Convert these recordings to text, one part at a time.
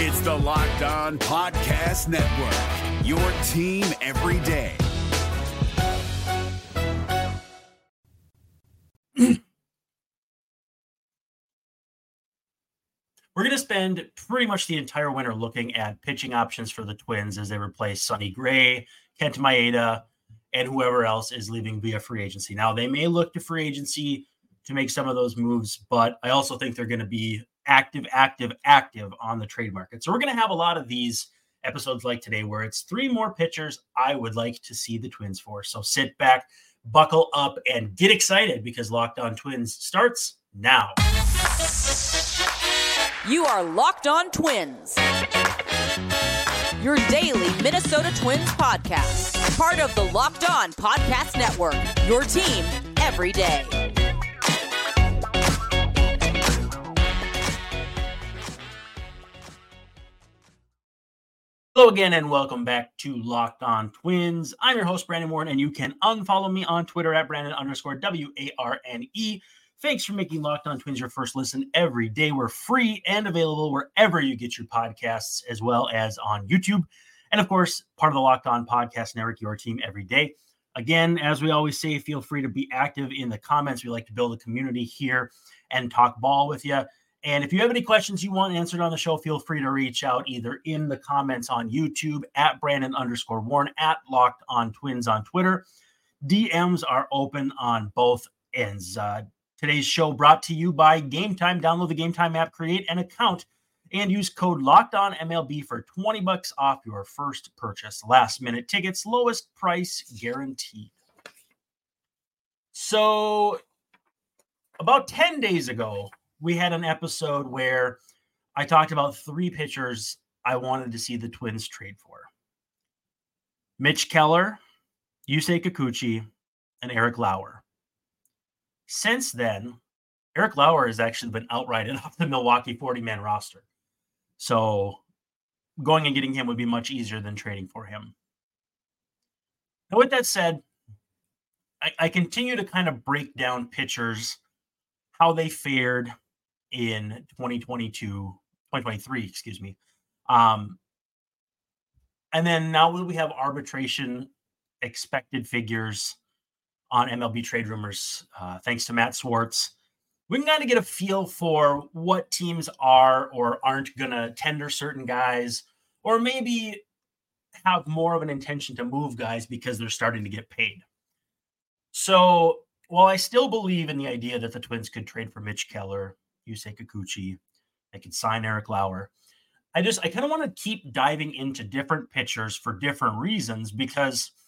It's the Locked On Podcast Network, your team every day. We're going to spend pretty much the entire winter looking at pitching options for the Twins as they replace Sonny Gray, Kenta Maeda, and whoever else is leaving via free agency. Now, they may look to free agency to make some of those moves, but I also think they're going to be active, active, active on the trade market. So we're going to have a lot of these episodes like today where it's three more pitchers I would like to see the Twins for. So sit back, buckle up, and get excited because Locked On Twins starts now. You are Locked On Twins, your daily Minnesota Twins podcast, part of the Locked On Podcast Network, your team every day. Hello again, and welcome back to Locked On Twins. I'm your host, Brandon Warne, and you can unfollow me on Twitter at Brandon underscore W A R N E. Thanks for making Locked On Twins your first listen every day. We're free and available wherever you get your podcasts, as well as on YouTube. And of course, part of the Locked On Podcast Network, your team every day. Again, as we always say, feel free to be active in the comments. We like to build a community here and talk ball with you. And if you have any questions you want answered on the show, feel free to reach out either in the comments on YouTube at Brandon underscore Warne, at Locked On Twins on Twitter. DMs are open on both ends. Uh, Today's show brought to you by Game Time. Download the Game Time app, create an account, and use code Locked On MLB for 20 bucks off your first purchase. Last minute tickets, lowest price guaranteed. So, about 10 days ago, we had an episode where I talked about three pitchers I wanted to see the Twins trade for Mitch Keller, Yusei Kikuchi, and Eric Lauer. Since then, Eric Lauer has actually been outrighted off the Milwaukee 40 man roster. So going and getting him would be much easier than trading for him. Now, with that said, I, I continue to kind of break down pitchers, how they fared in 2022, 2023, excuse me. Um, and then now that we have arbitration expected figures on MLB trade rumors, uh, thanks to Matt Swartz. We can kind of get a feel for what teams are or aren't going to tender certain guys, or maybe have more of an intention to move guys because they're starting to get paid. So while I still believe in the idea that the Twins could trade for Mitch Keller, Yusei Kikuchi, they could sign Eric Lauer. I just I kind of want to keep diving into different pitchers for different reasons because –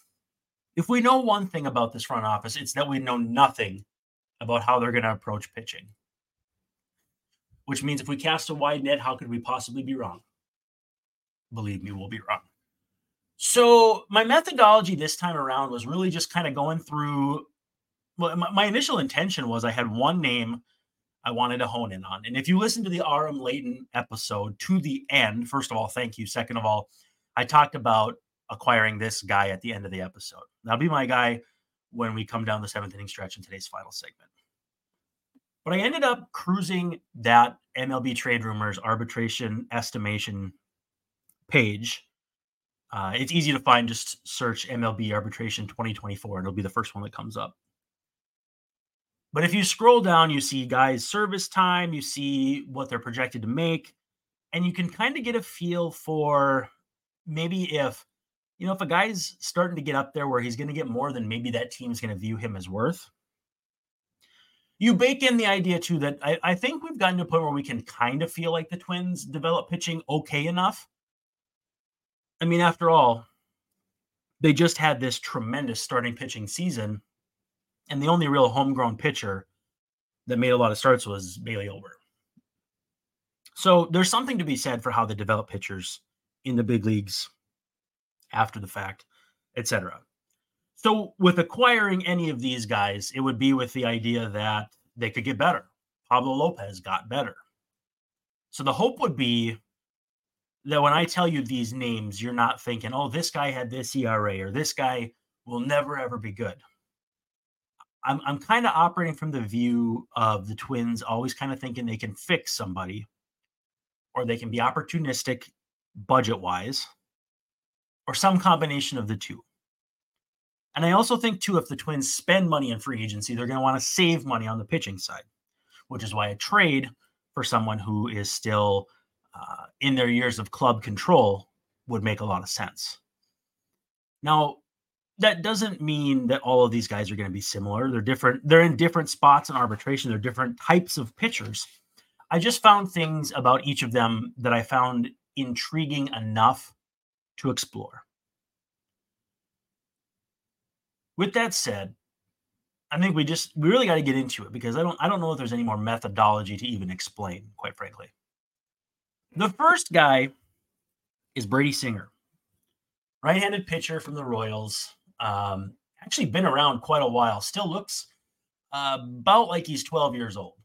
if we know one thing about this front office, it's that we know nothing about how they're going to approach pitching. Which means if we cast a wide net, how could we possibly be wrong? Believe me, we'll be wrong. So, my methodology this time around was really just kind of going through. Well, my, my initial intention was I had one name I wanted to hone in on. And if you listen to the Aram Leighton episode to the end, first of all, thank you. Second of all, I talked about acquiring this guy at the end of the episode. That'll be my guy when we come down the seventh inning stretch in today's final segment. But I ended up cruising that MLB trade rumors arbitration estimation page. Uh, it's easy to find. Just search MLB arbitration 2024, and it'll be the first one that comes up. But if you scroll down, you see guys' service time, you see what they're projected to make, and you can kind of get a feel for maybe if you know, if a guy's starting to get up there where he's going to get more than maybe that team's going to view him as worth, you bake in the idea too that I, I, think we've gotten to a point where we can kind of feel like the Twins develop pitching okay enough. I mean, after all, they just had this tremendous starting pitching season, and the only real homegrown pitcher that made a lot of starts was Bailey Ober. So there's something to be said for how they develop pitchers in the big leagues after the fact, etc. So, with acquiring any of these guys, it would be with the idea that they could get better. Pablo Lopez got better. So, the hope would be that when I tell you these names, you're not thinking, oh, this guy had this ERA or this guy will never, ever be good. I'm, I'm kind of operating from the view of the Twins always kind of thinking they can fix somebody or they can be opportunistic budget wise, or some combination of the two. And I also think, too, if the Twins spend money in free agency, they're going to want to save money on the pitching side, which is why a trade for someone who is still uh, in their years of club control would make a lot of sense. Now, that doesn't mean that all of these guys are going to be similar. They're different. They're in different spots in arbitration. They're different types of pitchers. I just found things about each of them that I found intriguing enough to explore. With that said, I think we just we really got to get into it because I don't I don't know if there's any more methodology to even explain, quite frankly. The first guy is Brady Singer, right-handed pitcher from the Royals. Um, actually been around quite a while. Still looks uh, about like he's 12 years old.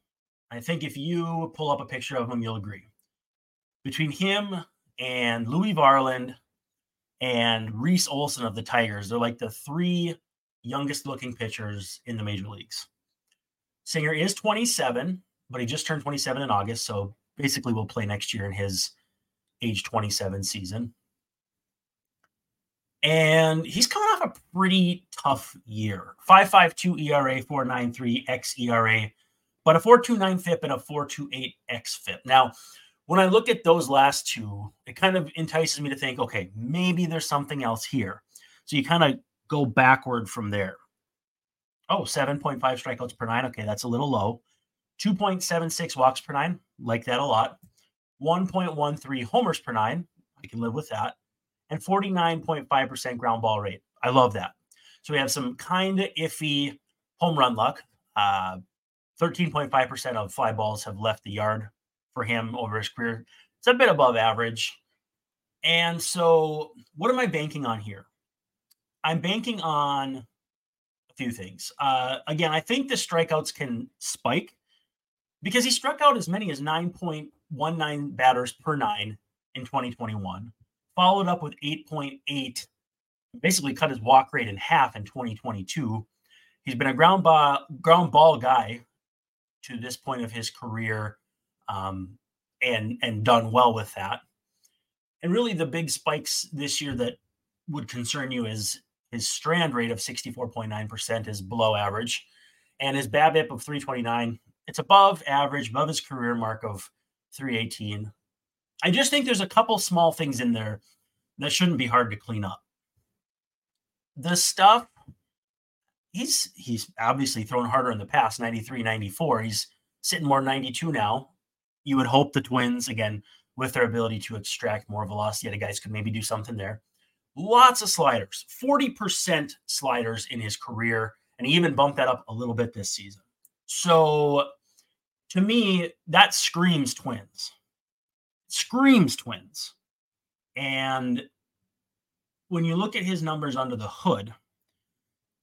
I think if you pull up a picture of him, you'll agree. Between him and Louie Varland and Reese Olson of the Tigers, they're like the three youngest looking pitchers in the major leagues. Singer is 27, but he just turned 27 in August. So basically, will play next year in his age 27 season. And he's coming off a pretty tough year 5.52 ERA, 4.93 xERA, but a 4.29 FIP and a 4.28 xFIP. Now, when I look at those last two, it kind of entices me to think, okay, maybe there's something else here. So you kind of go backward from there. Oh, 7.5 strikeouts per nine. Okay, that's a little low. 2.76 walks per nine. Like that a lot. 1.13 homers per nine. I can live with that. And 49.5% ground ball rate. I love that. So we have some kind of iffy home run luck. Uh, 13.5% of fly balls have left the yard for him over his career. It's a bit above average. And so, what am I banking on here? I'm banking on a few things. Uh, again, I think the strikeouts can spike because he struck out as many as 9.19 batters per nine in 2021, followed up with 8.8, basically cut his walk rate in half in 2022. He's been a ground ball, ground ball guy to this point of his career um, and, and done well with that. And really, the big spikes this year that would concern you is his strand rate of 64.9% is below average. And his BABIP of 329, it's above average, above his career mark of 318. I just think there's a couple small things in there that shouldn't be hard to clean up. The stuff he's he's obviously thrown harder in the past 93 94 he's sitting more 92 now you would hope the twins again with their ability to extract more velocity of guys could maybe do something there lots of sliders, 40% sliders in his career. And he even bumped that up a little bit this season. So to me, that screams twins. Screams twins. And when you look at his numbers under the hood,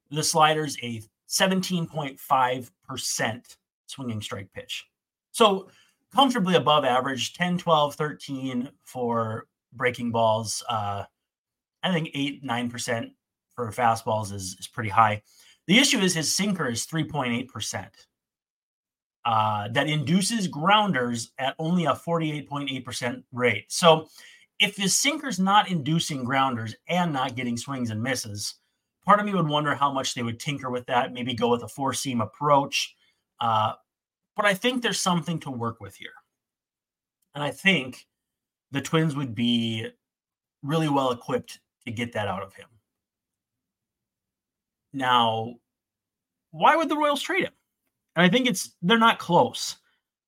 the slider's a 17.5% swinging strike pitch. So comfortably above average, 10, 12, 13 for breaking balls. Uh, I think eight, nine percent for fastballs is, is pretty high. The issue is his sinker is 3.8%. Uh, that induces grounders at only a 48.8% rate. So if his sinker's not inducing grounders and not getting swings and misses, part of me would wonder how much they would tinker with that, maybe go with a four seam approach. Uh, but I think there's something to work with here. And I think the Twins would be really well equipped to get that out of him. Now, why would the Royals trade him? And I think it's they're not close.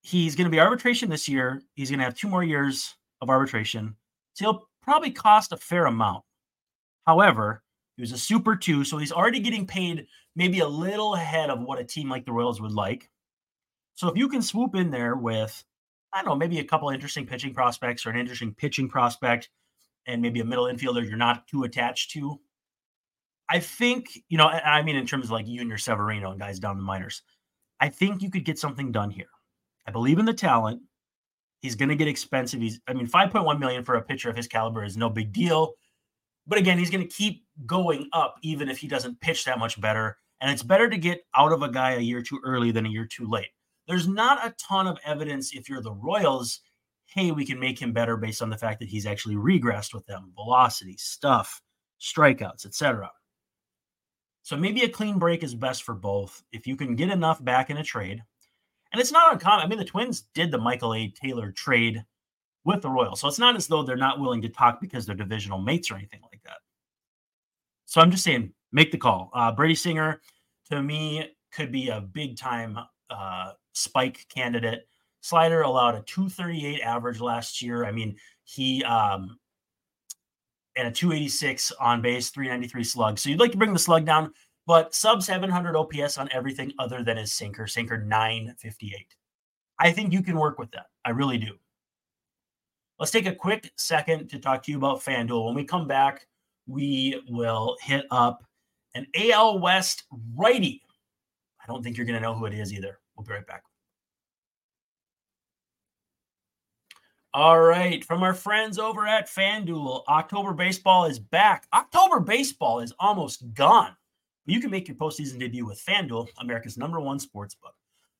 He's going to be arbitration this year. He's going to have two more years of arbitration. So he'll probably cost a fair amount. However, he was a super two, so he's already getting paid maybe a little ahead of what a team like the Royals would like. So if you can swoop in there with, I don't know, maybe a couple interesting pitching prospects or an interesting pitching prospect and maybe a middle infielder you're not too attached to. I think, you know, I mean, in terms of like Yunior Severino and guys down the minors, I think you could get something done here. I believe in the talent. He's going to get expensive. He's, I mean, 5.1 million for a pitcher of his caliber is no big deal. But again, he's going to keep going up even if he doesn't pitch that much better. And it's better to get out of a guy a year too early than a year too late. There's not a ton of evidence if you're the Royals hey, we can make him better based on the fact that he's actually regressed with them, velocity, stuff, strikeouts, etc. So maybe a clean break is best for both. If you can get enough back in a trade, and it's not uncommon. I mean, the Twins did the Michael A. Taylor trade with the Royals. So it's not as though they're not willing to talk because they're divisional mates or anything like that. So I'm just saying, make the call. Uh, Brady Singer, to me, could be a big time uh, spike candidate. Slider allowed a 238 average last year. I mean, he um, and a 286 on base, 393 slug. So you'd like to bring the slug down, but sub 700 OPS on everything other than his sinker, sinker 958. I think you can work with that. I really do. Let's take a quick second to talk to you about FanDuel. When we come back, we will hit up an AL West righty. I don't think you're going to know who it is either. We'll be right back. All right, from our friends over at FanDuel, October baseball is back. October baseball is almost gone. You can make your postseason debut with FanDuel, America's number one sports book.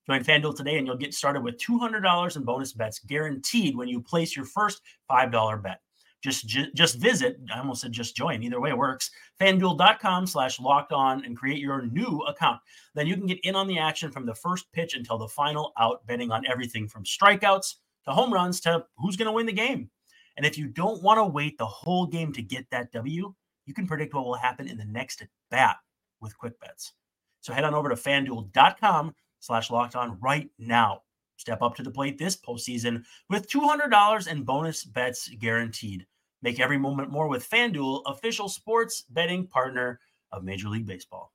Join FanDuel today and you'll get started with $200 in bonus bets guaranteed when you place your first $5 bet. Just, just visit, I almost said just join, either way works, fanduel.com slash locked on and create your new account. Then you can get in on the action from the first pitch until the final out, betting on everything from strikeouts to home runs to who's going to win the game. And if you don't want to wait the whole game to get that W, you can predict what will happen in the next at bat with quick bets. So head on over to fanduel.com slash locked on right now. Step up to the plate this postseason with $200 in bonus bets guaranteed. Make every moment more with FanDuel, official sports betting partner of Major League Baseball.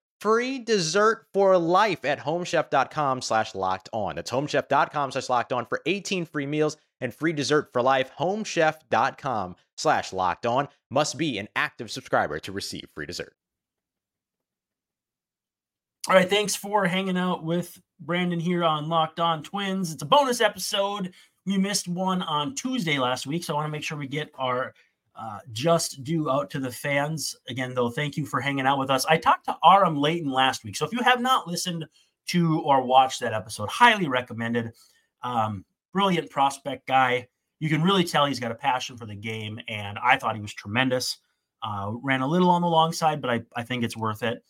free dessert for life at homechef.com slash locked on. That's homechef.com slash locked on for 18 free meals and free dessert for life. Homechef.com slash locked on must be an active subscriber to receive free dessert. All right, thanks for hanging out with Brandon here on Locked On Twins. It's a bonus episode. We missed one on Tuesday last week, so I want to make sure we get our uh, just due out to the fans. Again, though, thank you for hanging out with us. I talked to Aram Leighton last week. So if you have not listened to or watched that episode, highly recommended. Um, brilliant prospect guy. You can really tell he's got a passion for the game. And I thought he was tremendous. Uh, ran a little on the long side, but I, I think it's worth it.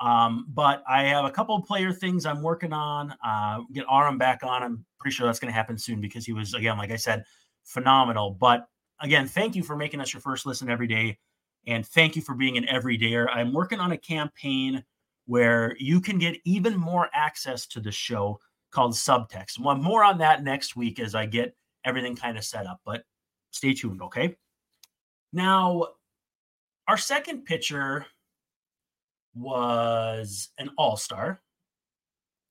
Um, but I have a couple of player things I'm working on. Uh, get Aram back on. I'm pretty sure that's going to happen soon because he was, again, like I said, phenomenal. But again, thank you for making us your first listen every day. And thank you for being an everydayer. I'm working on a campaign where you can get even more access to the show called Subtext. More on that next week as I get everything kind of set up, but stay tuned, okay? Now, our second pitcher was an all star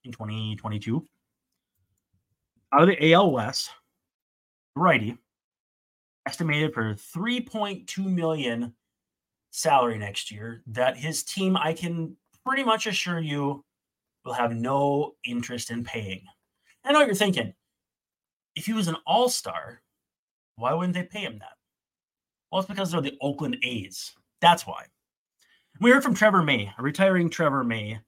in 2022 out of the AL West, righty estimated for 3.2 million salary next year that his team I can pretty much assure you will have no interest in paying. I know you're thinking. If he was an all-star, why wouldn't they pay him that? Well, it's because they're the Oakland A's. That's why. We heard from Trevor May, a retiring Trevor May,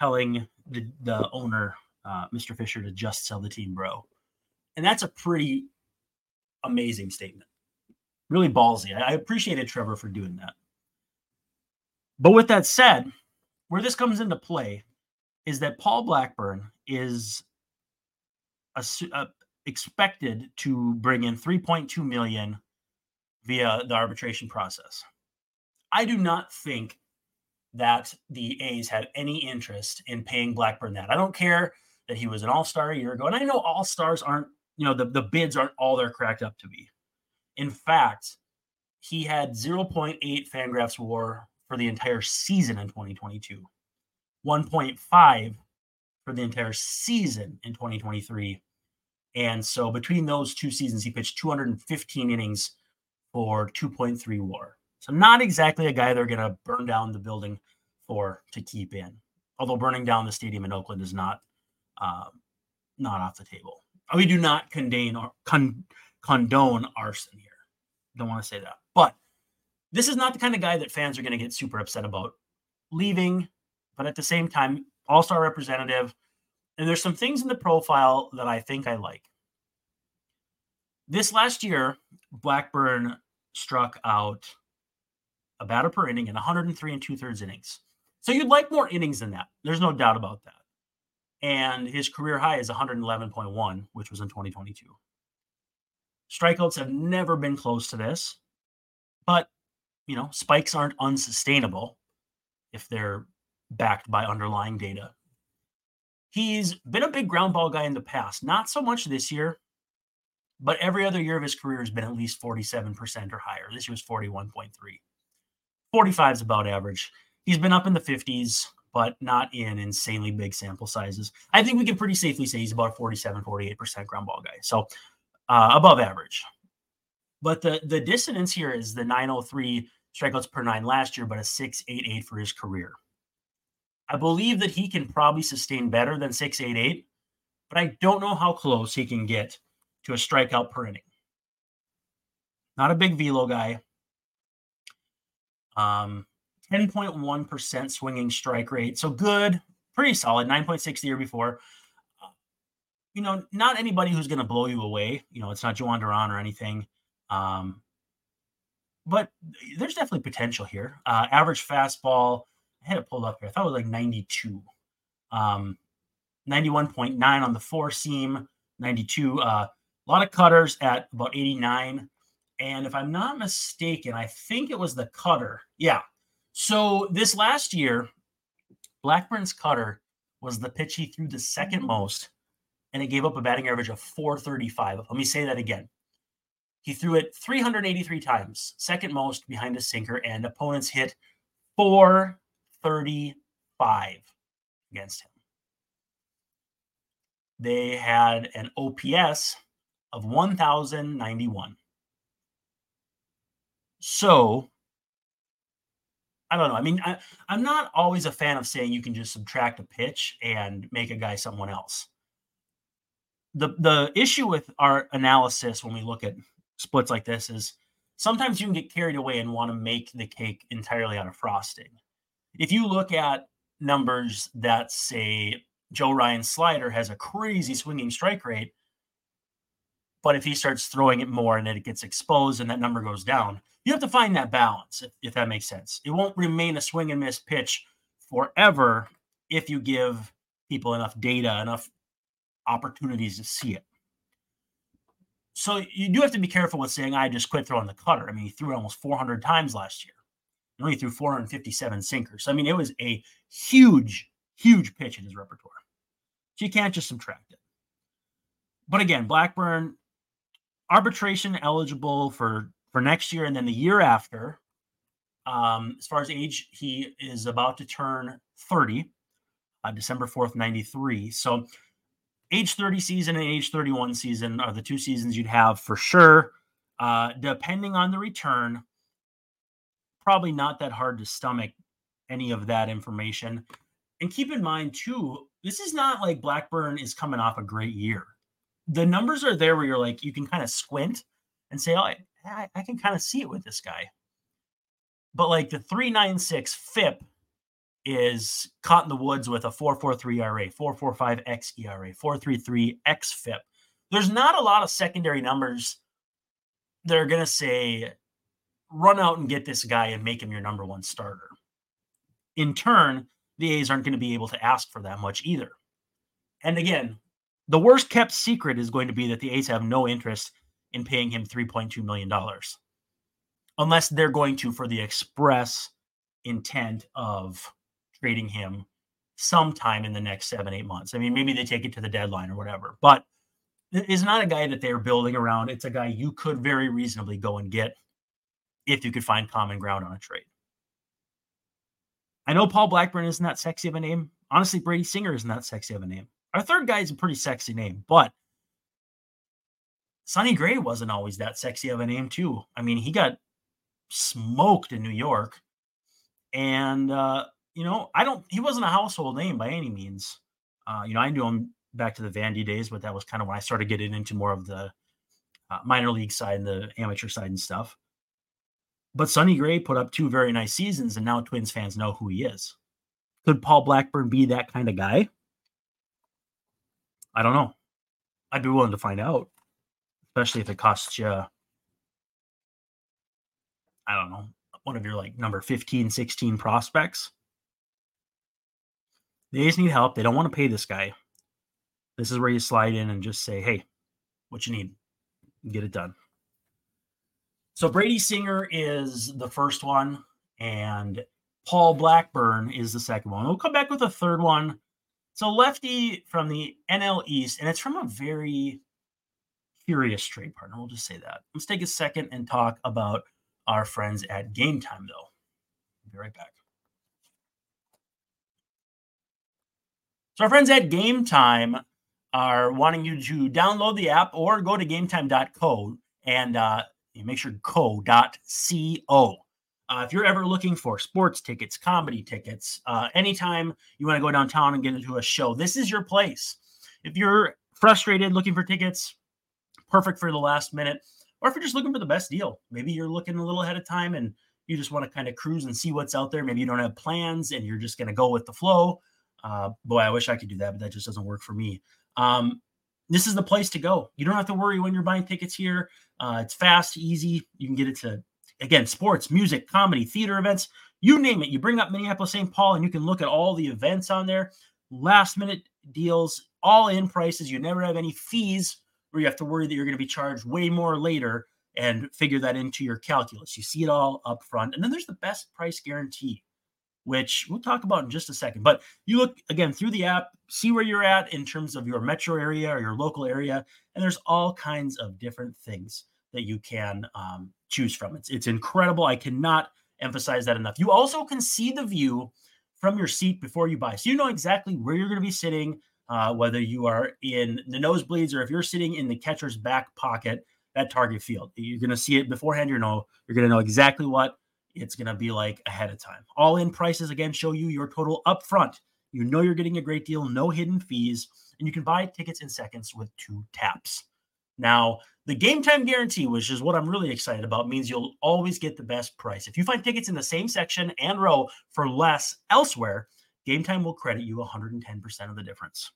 telling the, the owner, uh, Mr. Fisher, to just sell the team, bro. And that's a pretty amazing statement. Really ballsy. I appreciated Trevor for doing that. But with that said, where this comes into play is that Paul Blackburn is a, a, expected to bring in 3.2 million via the arbitration process. I do not think that the A's have any interest in paying Blackburn that. I don't care that he was an all star a year ago. And I know all stars aren't, you know, the, the bids aren't all they're cracked up to be. In fact, he had 0.8 Fangraphs war for the entire season in 2022, 1.5 for the entire season in 2023. And so between those two seasons, he pitched 215 innings for 2.3 war. So not exactly a guy they're going to burn down the building for to keep in. Although burning down the stadium in Oakland is not uh, not off the table. We do not condone or con- condone arson here. Don't want to say that, but this is not the kind of guy that fans are going to get super upset about leaving. But at the same time, all star representative, and there's some things in the profile that I think I like. This last year, Blackburn struck out a batter per inning in 103 and two thirds innings. So you'd like more innings than that. There's no doubt about that. And his career high is 111.1, which was in 2022. Strikeouts have never been close to this, but you know, spikes aren't unsustainable if they're backed by underlying data. He's been a big ground ball guy in the past, not so much this year, but every other year of his career has been at least 47% or higher. This year was 41.3. 45 is about average. He's been up in the 50s, but not in insanely big sample sizes. I think we can pretty safely say he's about 47, 48% ground ball guy. So uh, above average. But the the dissonance here is the 903 strikeouts per nine last year, but a 688 for his career. I believe that he can probably sustain better than 688, but I don't know how close he can get to a strikeout per inning. Not a big velo guy. Um, 10.1% swinging strike rate. So good, pretty solid. 9.6 the year before. You know, not anybody who's going to blow you away. You know, it's not Jhoan Duran or anything. Um, but there's definitely potential here. Uh, average fastball, I had it pulled up here. I thought it was like 92. Um, 91.9 on the four seam, 92. Uh, a lot of cutters at about 89. And if I'm not mistaken, I think it was the cutter. Yeah. So this last year, Blackburn's cutter was the pitch he threw the second mm-hmm. most, and it gave up a batting average of 435. Let me say that again. He threw it 383 times, second most behind a sinker, and opponents hit 435 against him. They had an OPS of 1,091. So, I don't know. I mean, I, I'm not always a fan of saying you can just subtract a pitch and make a guy someone else. The the issue with our analysis when we look at splits like this is sometimes you can get carried away and want to make the cake entirely out of frosting. If you look at numbers that say Joe Ryan slider has a crazy swinging strike rate, but if he starts throwing it more and it gets exposed and that number goes down, you have to find that balance, if, if that makes sense. It won't remain a swing and miss pitch forever if you give people enough data, enough opportunities to see it so you do have to be careful with saying I just quit throwing the cutter. I mean, he threw almost 400 times last year. He only threw 457 sinkers. I mean, it was a huge, huge pitch in his repertoire. So you can't just subtract it. But again, Blackburn arbitration eligible for for next year and then the year after. Um, as far as age, he is about to turn 30, uh, December 4th, 93. So age 30 season and age 31 season are the two seasons you'd have for sure. Uh, depending on the return, probably not that hard to stomach any of that information. And keep in mind, too, this is not like Blackburn is coming off a great year. The numbers are there where you're like, you can kind of squint and say, oh, I, I can kind of see it with this guy. But like the 396 FIP is caught in the woods with a 443 ERA, 445 X ERA, 433 X FIP. There's not a lot of secondary numbers that are going to say, run out and get this guy and make him your number one starter. In turn, the A's aren't going to be able to ask for that much either. And again, the worst kept secret is going to be that the A's have no interest in paying him $3.2 million unless they're going to for the express intent of trading him sometime in the next seven, eight months. I mean, maybe they take it to the deadline or whatever, but is not a guy that they're building around. It's a guy you could very reasonably go and get if you could find common ground on a trade. I know Paul Blackburn isn't that sexy of a name. Honestly, Brady Singer isn't that sexy of a name. Our third guy is a pretty sexy name, but Sonny Gray wasn't always that sexy of a name, too. I mean, he got smoked in New York. And, uh, you know, I don't, he wasn't a household name by any means. Uh, you know, I knew him back to the Vandy days, but that was kind of when I started getting into more of the uh, minor league side and the amateur side and stuff. But Sonny Gray put up two very nice seasons, and now Twins fans know who he is. Could Paul Blackburn be that kind of guy? I don't know. I'd be willing to find out, especially if it costs you, I don't know, one of your like number 15, 16 prospects. The A's need help. They don't want to pay this guy. This is where you slide in and just say, hey, what you need, get it done. So Brady Singer is the first one, and Paul Blackburn is the second one. We'll come back with a third one. So lefty from the NL East, and it's from a very curious trade partner. We'll just say that. Let's take a second and talk about our friends at Game Time, though. Be right back. So our friends at Game Time are wanting you to download the app or go to gametime.co and uh, make sure co.co. Uh, if you're ever looking for sports tickets, comedy tickets, uh, anytime you want to go downtown and get into a show, this is your place. If you're frustrated looking for tickets, perfect for the last minute. Or if you're just looking for the best deal, maybe you're looking a little ahead of time and you just want to kind of cruise and see what's out there. Maybe you don't have plans and you're just going to go with the flow. Uh, boy, I wish I could do that, but that just doesn't work for me. Um, this is the place to go. You don't have to worry when you're buying tickets here. Uh, it's fast, easy. You can get it to, again, sports, music, comedy, theater events, you name it. You bring up Minneapolis St. Paul and you can look at all the events on there, last minute deals, all in prices. You never have any fees where you have to worry that you're going to be charged way more later and figure that into your calculus. You see it all up front. And then there's the best price guarantee which we'll talk about in just a second. But you look again through the app, see where you're at in terms of your metro area or your local area, and there's all kinds of different things that you can um, choose from. It's it's incredible. I cannot emphasize that enough. You also can see the view from your seat before you buy, so you know exactly where you're going to be sitting. Uh, whether you are in the nosebleeds or if you're sitting in the catcher's back pocket at target field, you're going to see it beforehand. You know you're going to know exactly what it's going to be like ahead of time. All in prices again show you your total upfront. You know you're getting a great deal, no hidden fees, and you can buy tickets in seconds with two taps. Now, the game time guarantee, which is what I'm really excited about, means you'll always get the best price. If you find tickets in the same section and row for less elsewhere, Game Time will credit you 110% of the difference.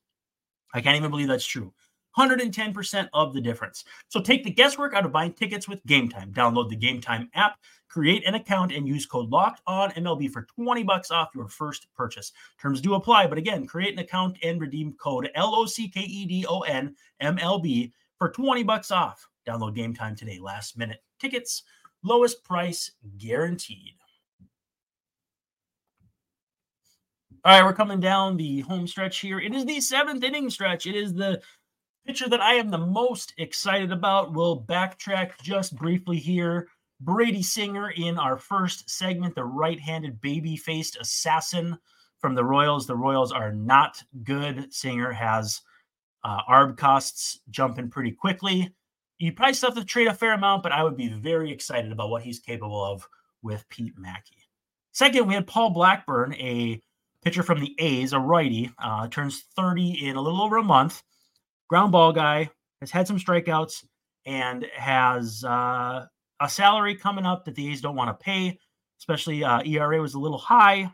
I can't even believe that's true. 110% of the difference. So take the guesswork out of buying tickets with Game Time. Download the Game Time app, create an account, and use code Locked On MLB for 20 bucks off your first purchase. Terms do apply, but again, create an account and redeem code L O C K E D O N M L B for 20 bucks off. Download Game Time today. Last minute tickets, lowest price guaranteed. All right, we're coming down the home stretch here. It is the seventh inning stretch. It is the pitcher that I am the most excited about. We'll backtrack just briefly here. Brady Singer in our first segment, the right handed baby faced assassin from the Royals. The Royals are not good. Singer has uh, ARB costs jumping pretty quickly. You probably still have to trade a fair amount, but I would be very excited about what he's capable of with Pete Maki. Second, we had Paul Blackburn, a pitcher from the A's, a righty, uh, turns 30 in a little over a month ground ball guy, has had some strikeouts, and has uh, a salary coming up that the A's don't want to pay. Especially uh, ERA was a little high,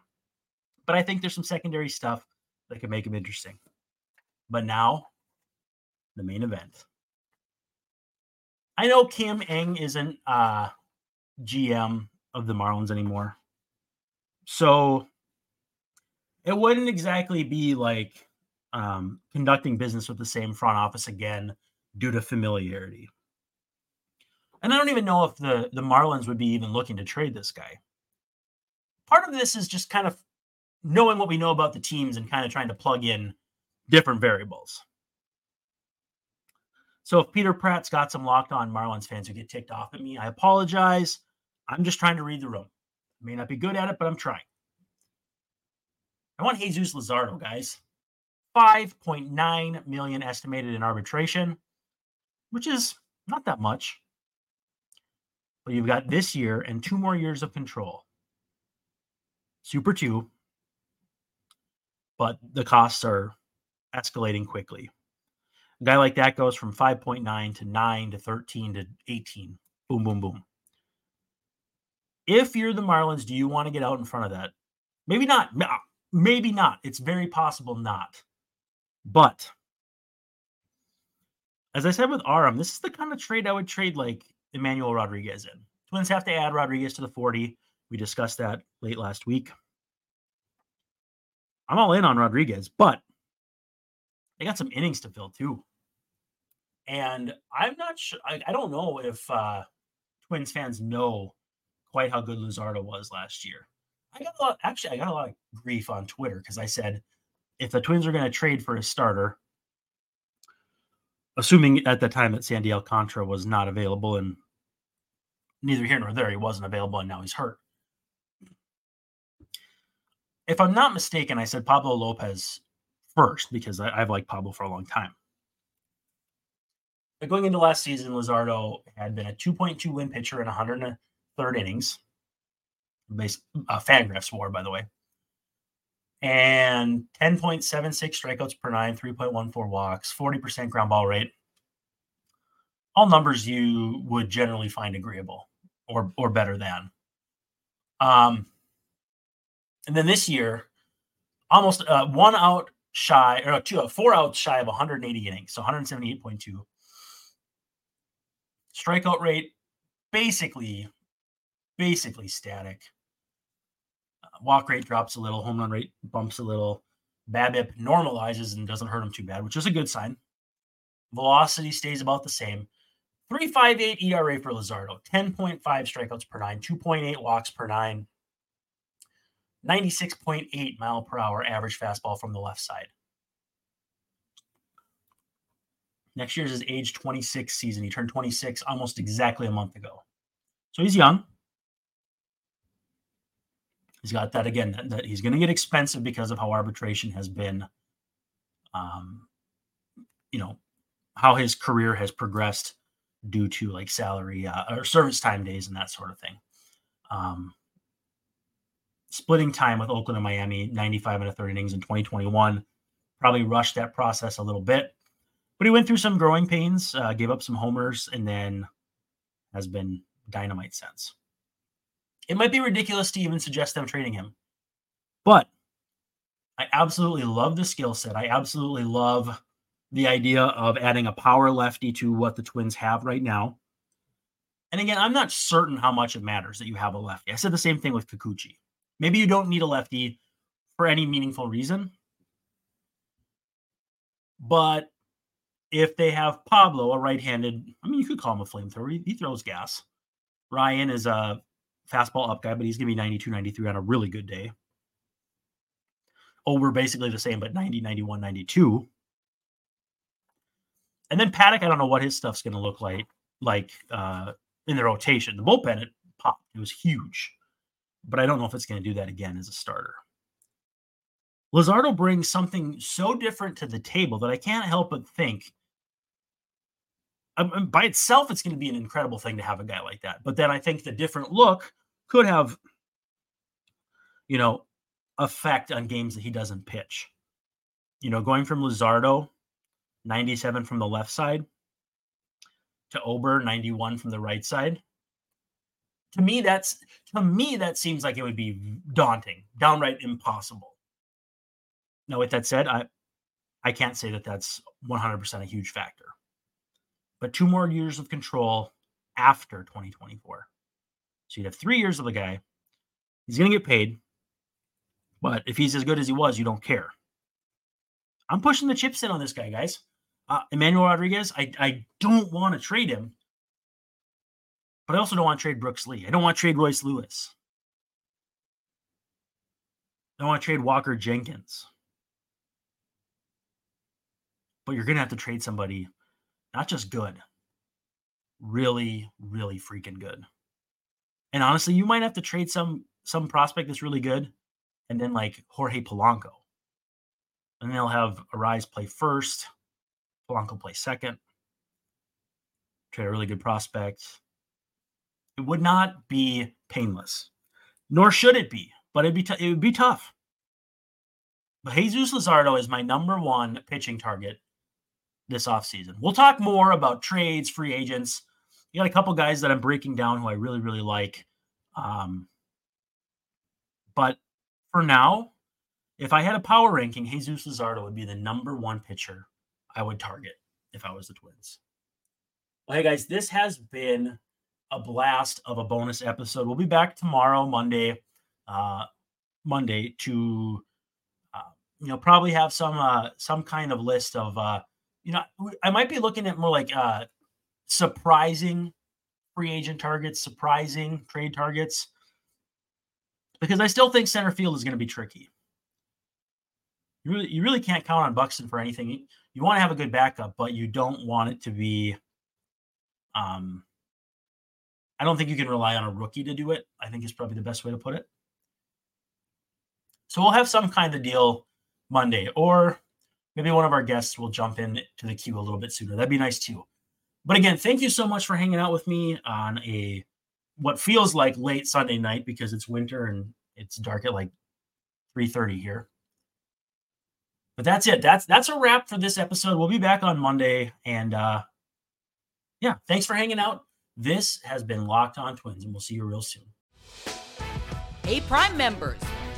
but I think there's some secondary stuff that can make him interesting. But now, the main event. I know Kim Ng isn't uh, GM of the Marlins anymore, so it wouldn't exactly be like um, conducting business with the same front office again due to familiarity. And I don't even know if the, the Marlins would be even looking to trade this guy. Part of this is just kind of knowing what we know about the teams and kind of trying to plug in different variables. So if Peter Pratt's got some locked on Marlins fans who get ticked off at me, I apologize. I'm just trying to read the room. I may not be good at it, but I'm trying. I want Jesus Luzardo, guys. 5.9 million estimated in arbitration, which is not that much. But you've got this year and two more years of control. Super two. But the costs are escalating quickly. A guy like that goes from 5.9 to 9 to 13 to 18. Boom, boom, boom. If you're the Marlins, do you want to get out in front of that? Maybe not. Maybe not. It's very possible not. But as I said with Aram, this is the kind of trade I would trade like Emmanuel Rodriguez in. Twins have to add Rodriguez to the 40. We discussed that late last week. I'm all in on Rodriguez, but they got some innings to fill too. And I'm not sure, I, I don't know if uh, Twins fans know quite how good Luzardo was last year. I got a lot, actually, I got a lot of grief on Twitter because I said if the Twins are going to trade for a starter, assuming at the time that Sandy Alcantara was not available and neither here nor there, he wasn't available and now he's hurt. If I'm not mistaken, I said Pablo Lopez first because I, have liked Pablo for a long time. But going into last season, Luzardo had been a 2.2 win pitcher in 103rd innings. Base, uh, Fangraphs war, by the way and 10.76 strikeouts per nine, 3.14 walks, 40% ground ball rate. All numbers you would generally find agreeable or or better than. Um, and then this year, almost uh, one out shy or two, uh, four outs shy of 180 innings, so 178.2. Strikeout rate basically, basically static uh, walk rate drops a little, home run rate bumps a little, BABIP normalizes and doesn't hurt him too bad, which is a good sign. Velocity stays about the same. 3.58 ERA for Luzardo, 10.5 strikeouts per nine, 2.8 walks per nine, 96.8 mile per hour average fastball from the left side. Next year's his age 26 season. He turned 26 almost exactly a month ago. So he's young. He's got that again. That, that he's going to get expensive because of how arbitration has been. Um, you know how his career has progressed due to like salary uh, or service time days and that sort of thing. Um, splitting time with Oakland and Miami, 95 and a third innings in 2021, probably rushed that process a little bit. But he went through some growing pains, uh, gave up some homers, and then has been dynamite since. It might be ridiculous to even suggest them trading him, but I absolutely love the skill set. I absolutely love the idea of adding a power lefty to what the Twins have right now. And again, I'm not certain how much it matters that you have a lefty. I said the same thing with Kikuchi. Maybe you don't need a lefty for any meaningful reason. But if they have Pablo, a right handed, I mean, you could call him a flamethrower. He, he throws gas. Ryan is a fastball up guy, but he's going to be 92, 93 on a really good day. Oh, we're basically the same, but 90, 91, 92. And then Paddock, I don't know what his stuff's going to look like, like uh, in the rotation. The bullpen, it popped. It was huge, but I don't know if it's going to do that again as a starter. Luzardo brings something so different to the table that I can't help but think by itself, it's going to be an incredible thing to have a guy like that. But then I think the different look could have, you know, effect on games that he doesn't pitch. You know, going from Luzardo, 97 from the left side, to Ober, 91 from the right side. To me, that's to me that seems like it would be daunting, downright impossible. Now, with that said, I I can't say that that's 100% a huge factor but two more years of control after 2024. So you'd have three years of the guy. He's going to get paid. But if he's as good as he was, you don't care. I'm pushing the chips in on this guy, guys. Uh, Emmanuel Rodriguez, I, I don't want to trade him. But I also don't want to trade Brooks Lee. I don't want to trade Royce Lewis. I don't want to trade Walker Jenkins. But you're going to have to trade somebody not just good, really, really freaking good. And honestly, you might have to trade some some prospect that's really good and then like Jorge Polanco. And they'll have Arraez play first, Polanco play second. Trade a really good prospect. It would not be painless, nor should it be, but it'd be t- it would be tough. But Jesus Luzardo is my number one pitching target this offseason. We'll talk more about trades, free agents. You got a couple guys that I'm breaking down who I really, really like. Um, but for now, if I had a power ranking, Jesus Luzardo would be the number one pitcher I would target if I was the Twins. Well, hey guys, this has been a blast of a bonus episode. We'll be back tomorrow, Monday, uh, Monday to uh, you know probably have some uh, some kind of list of uh, you know I might be looking at more like uh, surprising free agent targets, surprising trade targets, because I still think center field is going to be tricky. You really, you really can't count on Buxton for anything. You, want to have a good backup, but you don't want it to be um, I don't think you can rely on a rookie to do it. I think is probably the best way to put it. So we'll have some kind of deal Monday, or maybe one of our guests will jump in to the queue a little bit sooner. That'd be nice too. But again, thank you so much for hanging out with me on a what feels like late Sunday night because it's winter and it's dark at like 3:30 here. But that's it. That's that's a wrap for this episode. We'll be back on Monday and uh yeah, thanks for hanging out. This has been Locked On Twins, and we'll see you real soon. Hey, Prime members,